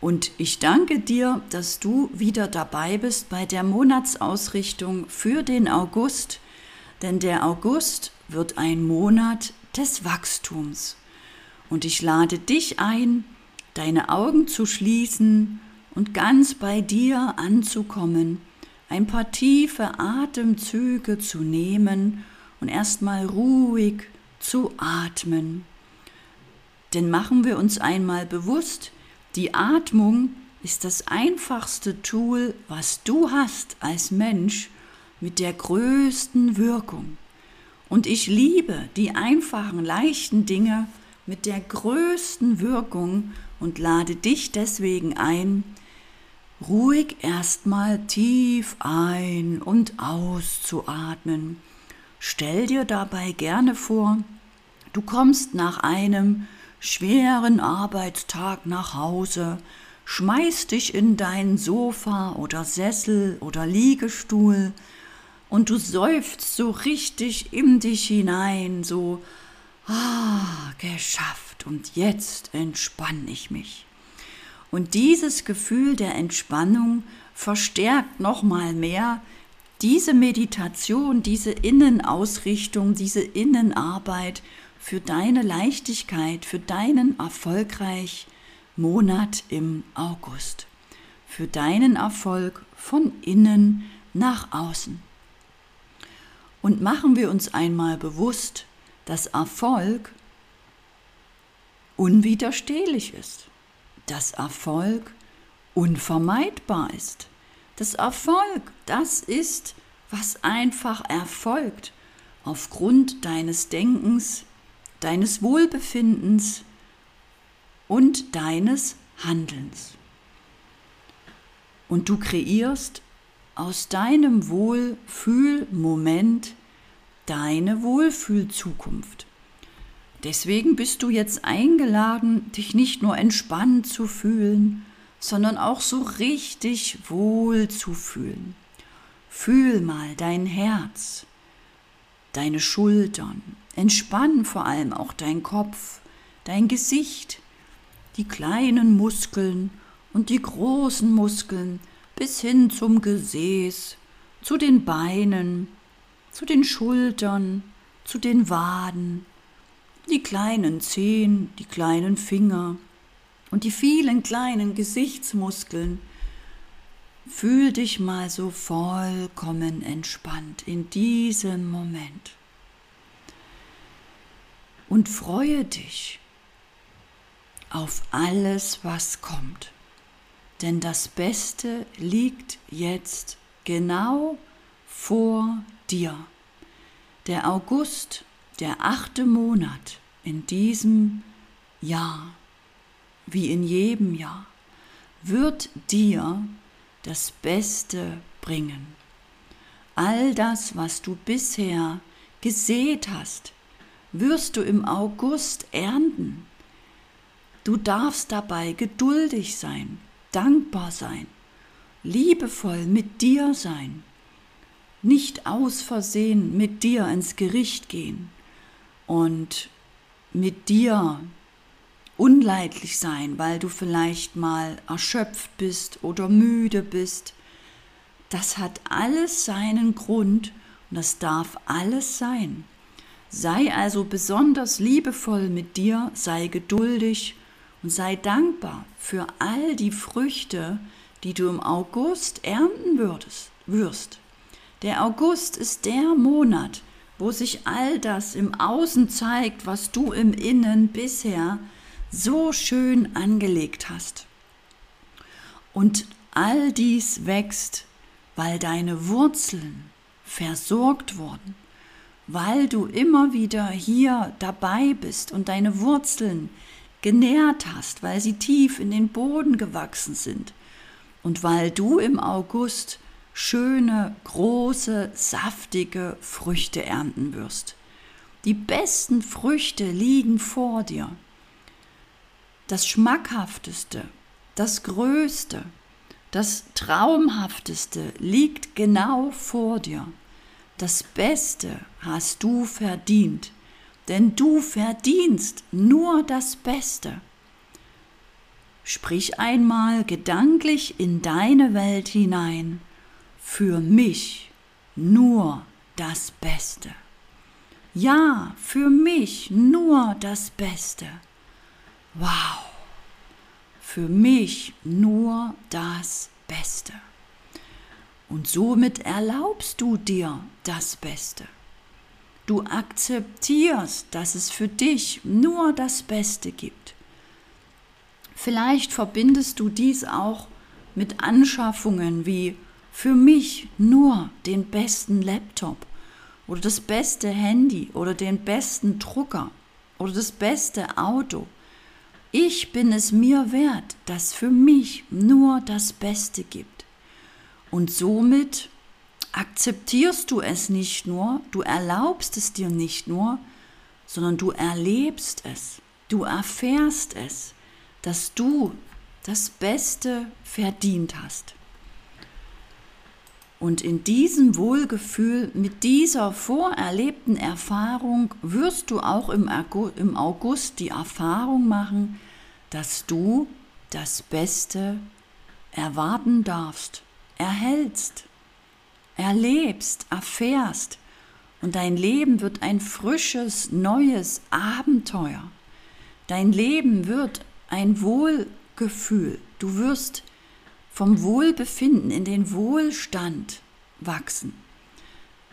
Und ich danke dir, dass du wieder dabei bist bei der Monatsausrichtung für den August, denn der August wird ein Monat des Wachstums. Und ich lade dich ein, deine Augen zu schließen und ganz bei dir anzukommen, ein paar tiefe Atemzüge zu nehmen und erstmal ruhig zu atmen. Denn machen wir uns einmal bewusst, die Atmung ist das einfachste Tool, was du hast als Mensch mit der größten Wirkung. Und ich liebe die einfachen, leichten Dinge mit der größten Wirkung und lade dich deswegen ein, ruhig erstmal tief ein und auszuatmen. Stell dir dabei gerne vor, du kommst nach einem schweren Arbeitstag nach Hause, schmeißt dich in dein Sofa oder Sessel oder Liegestuhl und du seufzt so richtig in dich hinein, so, ah, geschafft und jetzt entspann ich mich. Und dieses Gefühl der Entspannung verstärkt nochmal mehr diese Meditation, diese Innenausrichtung, diese Innenarbeit für deine Leichtigkeit, für deinen erfolgreich Monat im August, für deinen Erfolg von innen nach außen. Und machen wir uns einmal bewusst, dass Erfolg unwiderstehlich ist, dass Erfolg unvermeidbar ist. Das Erfolg, das ist, was einfach erfolgt aufgrund deines Denkens, deines Wohlbefindens und deines Handelns. Und du kreierst aus deinem Wohlfühlmoment deine Wohlfühlzukunft. Deswegen bist du jetzt eingeladen, dich nicht nur entspannt zu fühlen, sondern auch so richtig wohl zu fühlen. Fühl mal dein Herz, deine Schultern, entspann vor allem auch dein Kopf, dein Gesicht, die kleinen Muskeln und die großen Muskeln bis hin zum Gesäß, zu den Beinen, zu den Schultern, zu den Waden, die kleinen Zehen, die kleinen Finger und die vielen kleinen Gesichtsmuskeln, Fühl dich mal so vollkommen entspannt in diesem Moment. Und freue dich auf alles, was kommt. Denn das Beste liegt jetzt genau vor dir. Der August, der achte Monat in diesem Jahr, wie in jedem Jahr, wird dir das Beste bringen. All das, was du bisher gesät hast, wirst du im August ernten. Du darfst dabei geduldig sein, dankbar sein, liebevoll mit dir sein, nicht aus Versehen mit dir ins Gericht gehen und mit dir unleidlich sein, weil du vielleicht mal erschöpft bist oder müde bist. Das hat alles seinen Grund und das darf alles sein. Sei also besonders liebevoll mit dir, sei geduldig und sei dankbar für all die Früchte, die du im August ernten würdest, wirst. Der August ist der Monat, wo sich all das im Außen zeigt, was du im Innen bisher so schön angelegt hast. Und all dies wächst, weil deine Wurzeln versorgt wurden, weil du immer wieder hier dabei bist und deine Wurzeln genährt hast, weil sie tief in den Boden gewachsen sind und weil du im August schöne, große, saftige Früchte ernten wirst. Die besten Früchte liegen vor dir das Schmackhafteste, das Größte, das Traumhafteste liegt genau vor dir. Das Beste hast du verdient, denn du verdienst nur das Beste. Sprich einmal gedanklich in deine Welt hinein. Für mich nur das Beste. Ja, für mich nur das Beste. Wow. Für mich nur das Beste. Und somit erlaubst du dir das Beste. Du akzeptierst, dass es für dich nur das Beste gibt. Vielleicht verbindest du dies auch mit Anschaffungen wie für mich nur den besten Laptop oder das beste Handy oder den besten Drucker oder das beste Auto. Ich bin es mir wert, dass für mich nur das Beste gibt. Und somit akzeptierst du es nicht nur, du erlaubst es dir nicht nur, sondern du erlebst es, du erfährst es, dass du das Beste verdient hast. Und in diesem Wohlgefühl, mit dieser vorerlebten Erfahrung, wirst du auch im August die Erfahrung machen, dass du das Beste erwarten darfst, erhältst erlebst, erfährst. Und dein Leben wird ein frisches, neues Abenteuer. Dein Leben wird ein Wohlgefühl. Du wirst vom Wohlbefinden in den Wohlstand wachsen.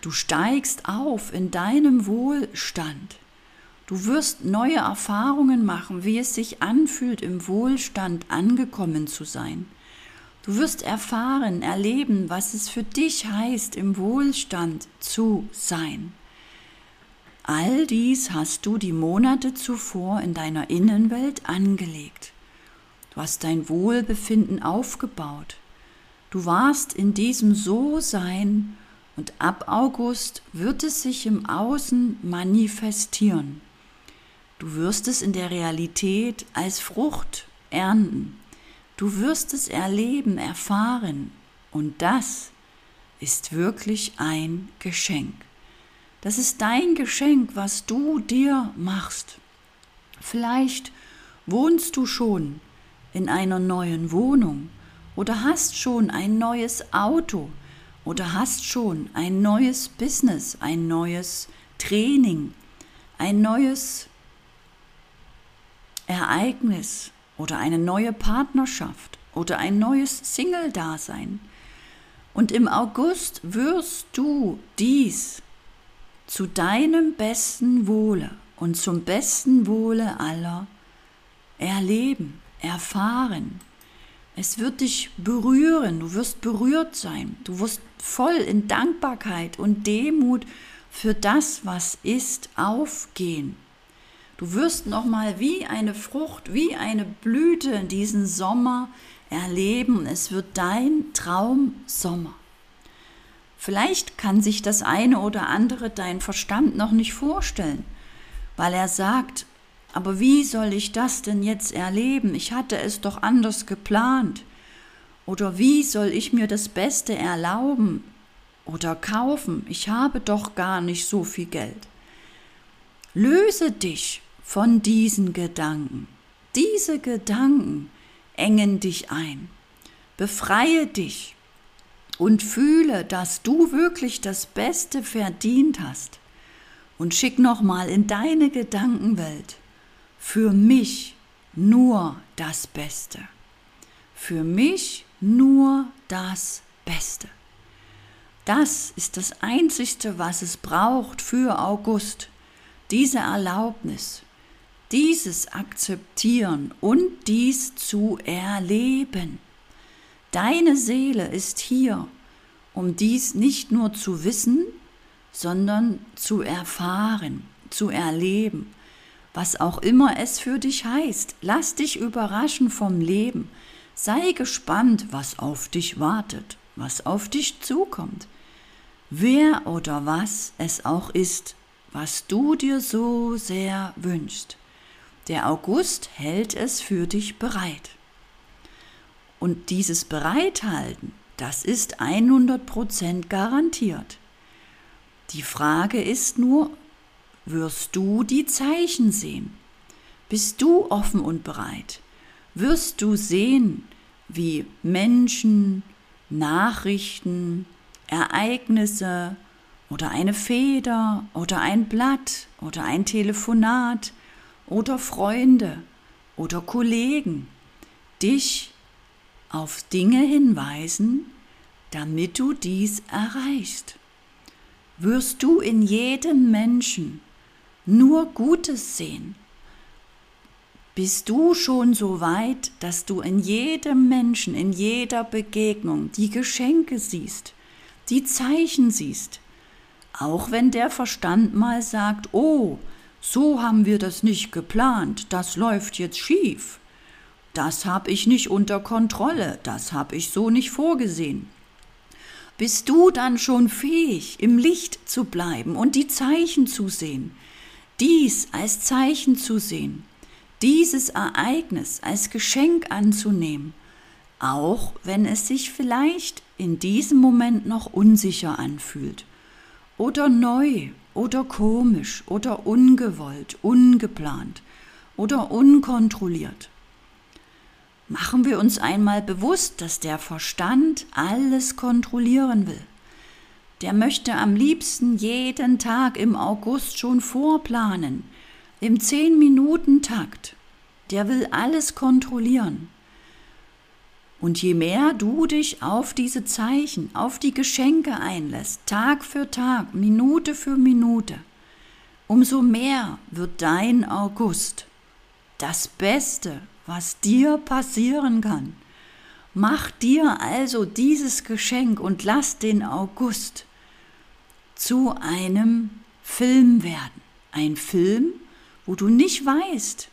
Du steigst auf in deinem Wohlstand. Du wirst neue Erfahrungen machen, wie es sich anfühlt, im Wohlstand angekommen zu sein. Du wirst erfahren, erleben, was es für dich heißt, im Wohlstand zu sein. All dies hast du die Monate zuvor in deiner Innenwelt angelegt. Du hast dein Wohlbefinden aufgebaut. Du warst in diesem So-Sein und ab August wird es sich im Außen manifestieren. Du wirst es in der Realität als Frucht ernten. Du wirst es erleben, erfahren und das ist wirklich ein Geschenk. Das ist dein Geschenk, was du dir machst. Vielleicht wohnst du schon in einer neuen Wohnung oder hast schon ein neues Auto oder hast schon ein neues Business, ein neues Training, ein neues Ereignis, oder eine neue Partnerschaft oder ein neues Single-Dasein. Und im August wirst du dies zu deinem besten Wohle und zum besten Wohle aller erleben, erfahren. Es wird dich berühren, du wirst berührt sein, du wirst voll in Dankbarkeit und Demut für das, was ist, aufgehen. Du wirst noch mal wie eine Frucht, wie eine Blüte diesen Sommer erleben. Es wird dein Traumsommer. Vielleicht kann sich das eine oder andere dein Verstand noch nicht vorstellen, weil er sagt, aber wie soll ich das denn jetzt erleben? Ich hatte es doch anders geplant. Oder wie soll ich mir das Beste erlauben oder kaufen? Ich habe doch gar nicht so viel Geld. Löse dich von diesen Gedanken. Diese Gedanken engen dich ein. Befreie dich und fühle, dass du wirklich das Beste verdient hast. Und schick nochmal in deine Gedankenwelt für mich nur das Beste. Für mich nur das Beste. Das ist das Einzigste, was es braucht für August. Diese Erlaubnis, dieses akzeptieren und dies zu erleben. Deine Seele ist hier, um dies nicht nur zu wissen, sondern zu erfahren, zu erleben, was auch immer es für dich heißt. Lass dich überraschen vom Leben. Sei gespannt, was auf dich wartet, was auf dich zukommt. Wer oder was es auch ist, was du dir so sehr wünschst. Der August hält es für dich bereit. Und dieses Bereithalten, das ist 100% garantiert. Die Frage ist nur, wirst du die Zeichen sehen? Bist du offen und bereit? wirst du sehen, wie Menschen, Nachrichten, Ereignisse oder eine Feder oder ein Blatt oder ein Telefonat oder Freunde oder Kollegen dich auf Dinge hinweisen, damit du dies erreichst. Wirst du in jedem Menschen nur Gutes sehen, bist du schon so weit, dass du in jedem Menschen, in jeder Begegnung die Geschenke siehst, die Zeichen siehst, auch wenn der Verstand mal sagt, oh, so haben wir das nicht geplant, das läuft jetzt schief, das habe ich nicht unter Kontrolle, das habe ich so nicht vorgesehen. Bist du dann schon fähig, im Licht zu bleiben und die Zeichen zu sehen, dies als Zeichen zu sehen, dieses Ereignis als Geschenk anzunehmen, auch wenn es sich vielleicht in diesem Moment noch unsicher anfühlt. Oder neu oder komisch oder ungewollt, ungeplant oder unkontrolliert. Machen wir uns einmal bewusst, dass der Verstand alles kontrollieren will. Der möchte am liebsten jeden Tag im August schon vorplanen, im 10-Minuten-Takt. Der will alles kontrollieren. Und je mehr du dich auf diese Zeichen, auf die Geschenke einlässt, Tag für Tag, Minute für Minute, umso mehr wird dein August das Beste, was dir passieren kann. Mach dir also dieses Geschenk und lass den August zu einem Film werden. Ein Film, wo du nicht weißt,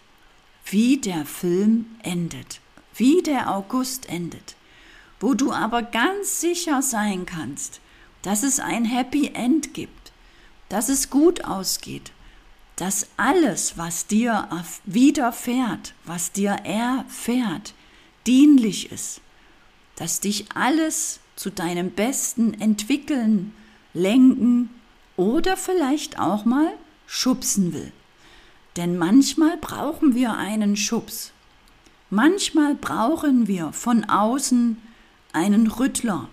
wie der Film endet, wie der August endet, wo du aber ganz sicher sein kannst, dass es ein Happy End gibt, dass es gut ausgeht, dass alles, was dir widerfährt, was dir erfährt, dienlich ist, dass dich alles zu deinem Besten entwickeln, lenken oder vielleicht auch mal schubsen will. Denn manchmal brauchen wir einen Schubs. Manchmal brauchen wir von außen einen Rüttler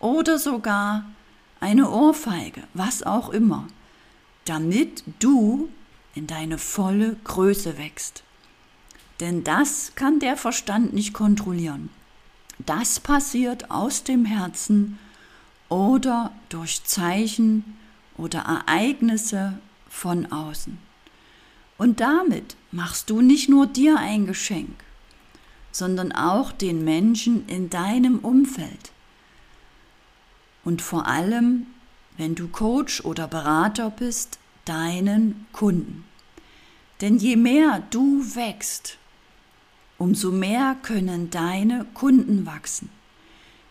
oder sogar eine Ohrfeige, was auch immer, damit du in deine volle Größe wächst. Denn das kann der Verstand nicht kontrollieren. Das passiert aus dem Herzen oder durch Zeichen oder Ereignisse von außen. Und damit machst du nicht nur dir ein Geschenk, sondern auch den Menschen in deinem Umfeld. Und vor allem, wenn du Coach oder Berater bist, deinen Kunden. Denn je mehr du wächst, umso mehr können deine Kunden wachsen.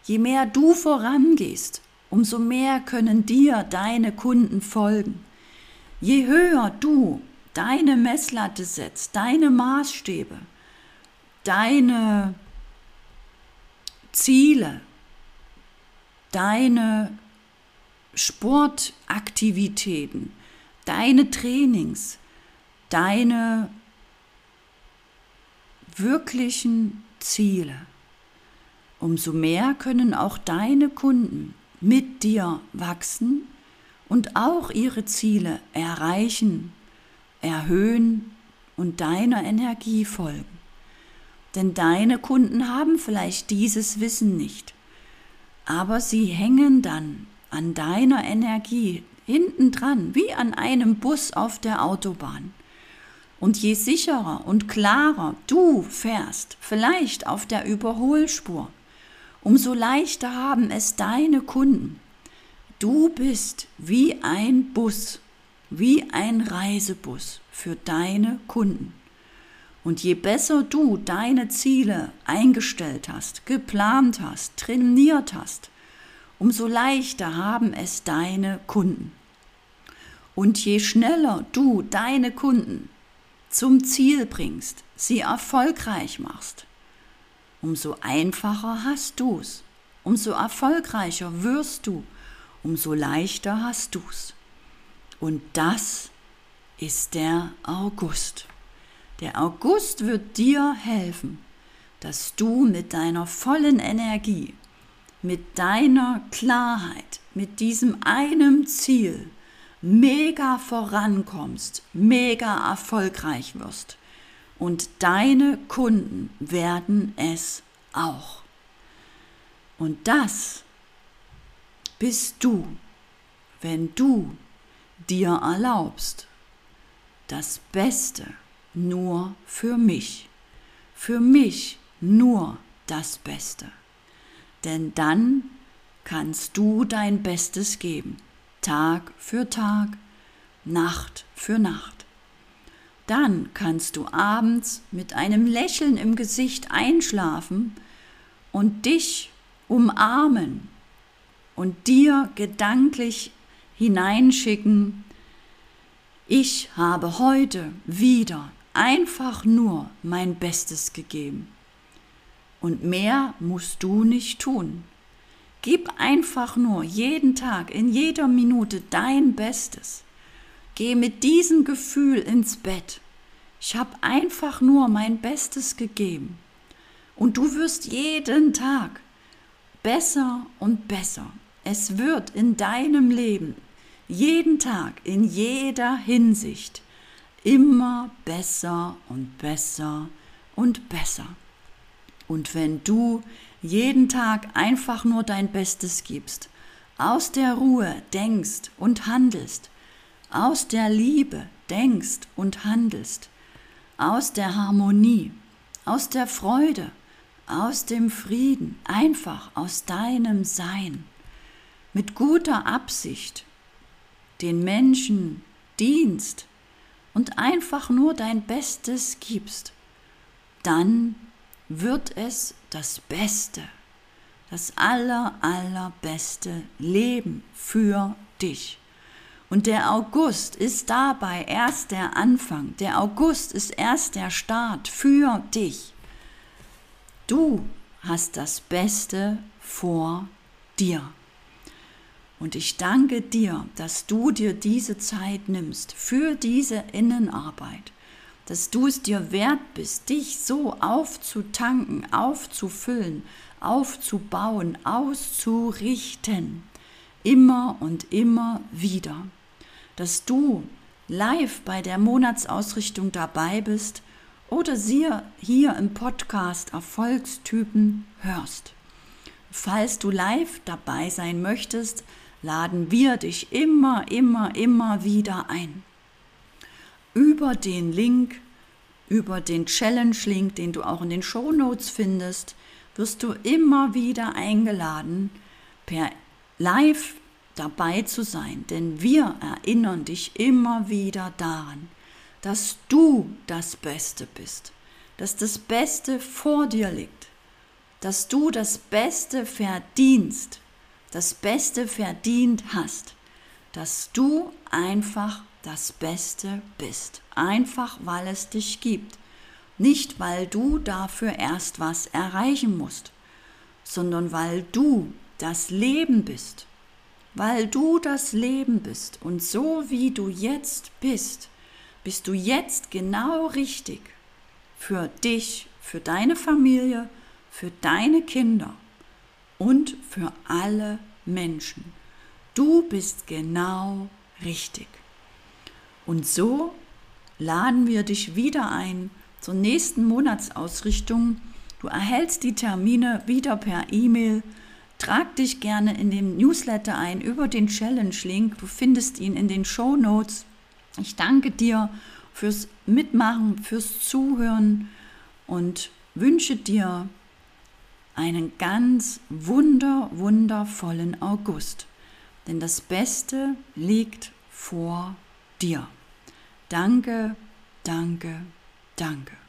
Je mehr du vorangehst, umso mehr können dir deine Kunden folgen. Je höher du deine Messlatte setzt, deine Maßstäbe, deine Ziele, deine Sportaktivitäten, deine Trainings, deine wirklichen Ziele, umso mehr können auch deine Kunden mit dir wachsen und auch ihre Ziele erreichen erhöhen und deiner Energie folgen. Denn deine Kunden haben vielleicht dieses Wissen nicht, aber sie hängen dann an deiner Energie hinten dran, wie an einem Bus auf der Autobahn. Und je sicherer und klarer du fährst, vielleicht auf der Überholspur, umso leichter haben es deine Kunden. Du bist wie ein Bus wie ein Reisebus für deine Kunden. Und je besser du deine Ziele eingestellt hast, geplant hast, trainiert hast, umso leichter haben es deine Kunden. Und je schneller du deine Kunden zum Ziel bringst, sie erfolgreich machst, umso einfacher hast du's, umso erfolgreicher wirst du, umso leichter hast du's. Und das ist der August. Der August wird dir helfen, dass du mit deiner vollen Energie, mit deiner Klarheit, mit diesem einem Ziel mega vorankommst, mega erfolgreich wirst. Und deine Kunden werden es auch. Und das bist du, wenn du dir erlaubst, das Beste nur für mich, für mich nur das Beste. Denn dann kannst du dein Bestes geben, Tag für Tag, Nacht für Nacht. Dann kannst du abends mit einem Lächeln im Gesicht einschlafen und dich umarmen und dir gedanklich hineinschicken, ich habe heute wieder einfach nur mein Bestes gegeben. Und mehr musst du nicht tun. Gib einfach nur jeden Tag, in jeder Minute dein Bestes. Geh mit diesem Gefühl ins Bett. Ich habe einfach nur mein Bestes gegeben. Und du wirst jeden Tag besser und besser. Es wird in deinem Leben jeden Tag, in jeder Hinsicht immer besser und besser und besser. Und wenn du jeden Tag einfach nur dein Bestes gibst, aus der Ruhe denkst und handelst, aus der Liebe denkst und handelst, aus der Harmonie, aus der Freude, aus dem Frieden, einfach aus deinem Sein, mit guter Absicht, den Menschen dienst und einfach nur dein Bestes gibst, dann wird es das Beste, das aller, allerbeste Leben für dich. Und der August ist dabei erst der Anfang. Der August ist erst der Start für dich. Du hast das Beste vor dir. Und ich danke dir, dass du dir diese Zeit nimmst für diese Innenarbeit. Dass du es dir wert bist, dich so aufzutanken, aufzufüllen, aufzubauen, auszurichten, immer und immer wieder, dass du live bei der Monatsausrichtung dabei bist oder sie hier im Podcast Erfolgstypen hörst. Falls du live dabei sein möchtest, laden wir dich immer, immer, immer wieder ein über den Link, über den Challenge-Link, den du auch in den Show Notes findest, wirst du immer wieder eingeladen, per Live dabei zu sein. Denn wir erinnern dich immer wieder daran, dass du das Beste bist, dass das Beste vor dir liegt, dass du das Beste verdienst, das Beste verdient hast, dass du einfach das Beste bist. Einfach weil es dich gibt. Nicht weil du dafür erst was erreichen musst, sondern weil du das Leben bist. Weil du das Leben bist. Und so wie du jetzt bist, bist du jetzt genau richtig für dich, für deine Familie, für deine Kinder und für alle Menschen. Du bist genau richtig. Und so laden wir dich wieder ein zur nächsten Monatsausrichtung. Du erhältst die Termine wieder per E-Mail. Trag dich gerne in den Newsletter ein über den Challenge-Link. Du findest ihn in den Show Notes. Ich danke dir fürs Mitmachen, fürs Zuhören und wünsche dir einen ganz wunder, wundervollen August. Denn das Beste liegt vor dir. Danke, danke, danke.